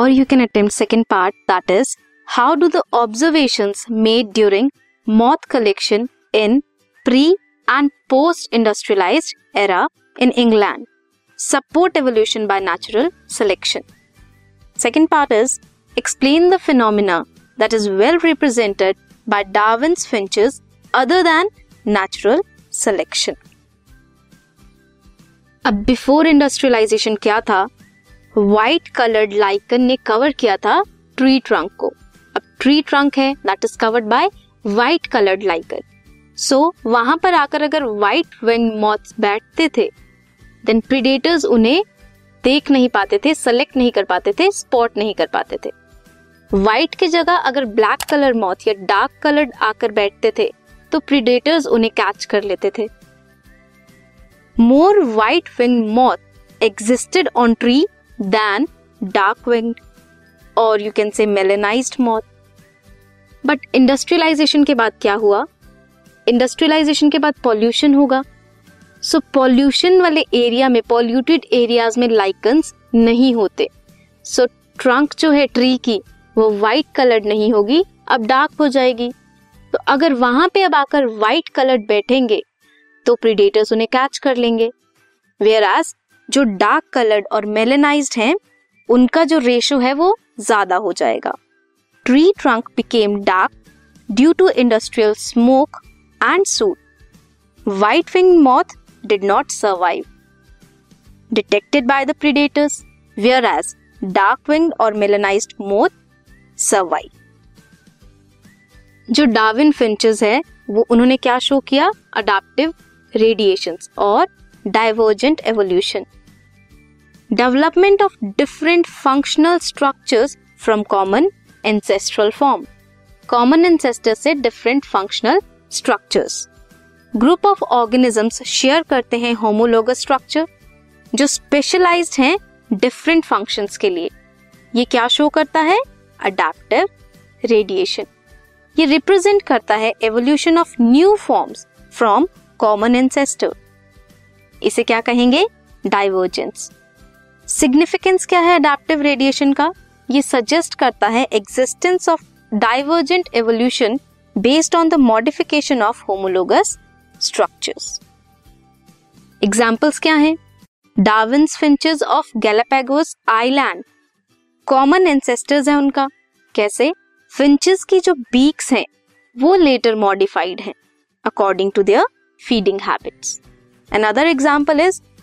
or you can attempt second part that is how do the observations made during moth collection in pre and post industrialized era in England support evolution by natural selection. Second part is explain the phenomena that is well represented by Darwin's finches other than natural selection. अब before industrialisation क्या था white coloured lichen ने cover किया था tree trunk को। अब tree trunk है that is covered by white coloured lichen so वहाँ पर आकर अगर व्हाइट विंग मॉथ्स बैठते थे देन प्रीडेटर्स उन्हें देख नहीं पाते थे सेलेक्ट नहीं कर पाते थे स्पॉट नहीं कर पाते थे। व्हाइट की जगह अगर ब्लैक कलर मॉथ या डार्क कलर्ड आकर बैठते थे तो प्रीडेटर्स उन्हें कैच कर लेते थे। More white wing moth existed on tree then dark wing और you can say melanized moth but industrialisation के बाद क्या हुआ? इंडस्ट्रियलाइजेशन के बाद पॉल्यूशन होगा। सो so, पॉल्यूशन वाले एरिया में पॉल्यूटेड एरियाज़ में लाइकन्स नहीं होते। सो so, ट्रंक जो है ट्री की वो व्हाइट कलर्ड नहीं होगी अब डार्क हो जाएगी। तो अगर वहाँ पे अब आकर व्हाइट कलर्ड बैठेंगे तो प्रीडेटर्स उन्हें कैच कर लेंगे। वेयर एज जो डार्क कलर्ड और मेलेनाइज्ड हैं उनका जो रेशो है वो ज़्यादा हो जाएगा। Tree trunk became dark due to industrial smoke and soot white wing moth did not survive detected by the predators predators, as dark wing और melanized moth survive. जो डार्विन फिंचेस है वो उन्होंने क्या शो किया? अडाप्टिव रेडिएशन और divergent evolution development of different functional structures from common ancestral form common ancestor से different functional structures group of organisms share करते हैं होमोलोगस स्ट्रक्चर जो स्पेशलाइज्ड हैं डिफरेंट फ़ंक्शंस के लिए. ये क्या शो करता है? अडेप्टिव रेडिएशन ये रिप्रेजेंट करता है evolution of new forms from common ancestor इसे क्या कहेंगे? डाइवर्जेंस सिग्निफिकेंस क्या है अडेप्टिव रेडिएशन का? ये सजेस्ट करता है existence of divergent evolution based on the modification of homologous structures examples क्या हैं? Darwin's finches of Galapagos island common ancestors है उनका। कैसे? फिंचेस की जो बीक्स हैं, वो लेटर मॉडिफाइड हैं according to their feeding habits another example is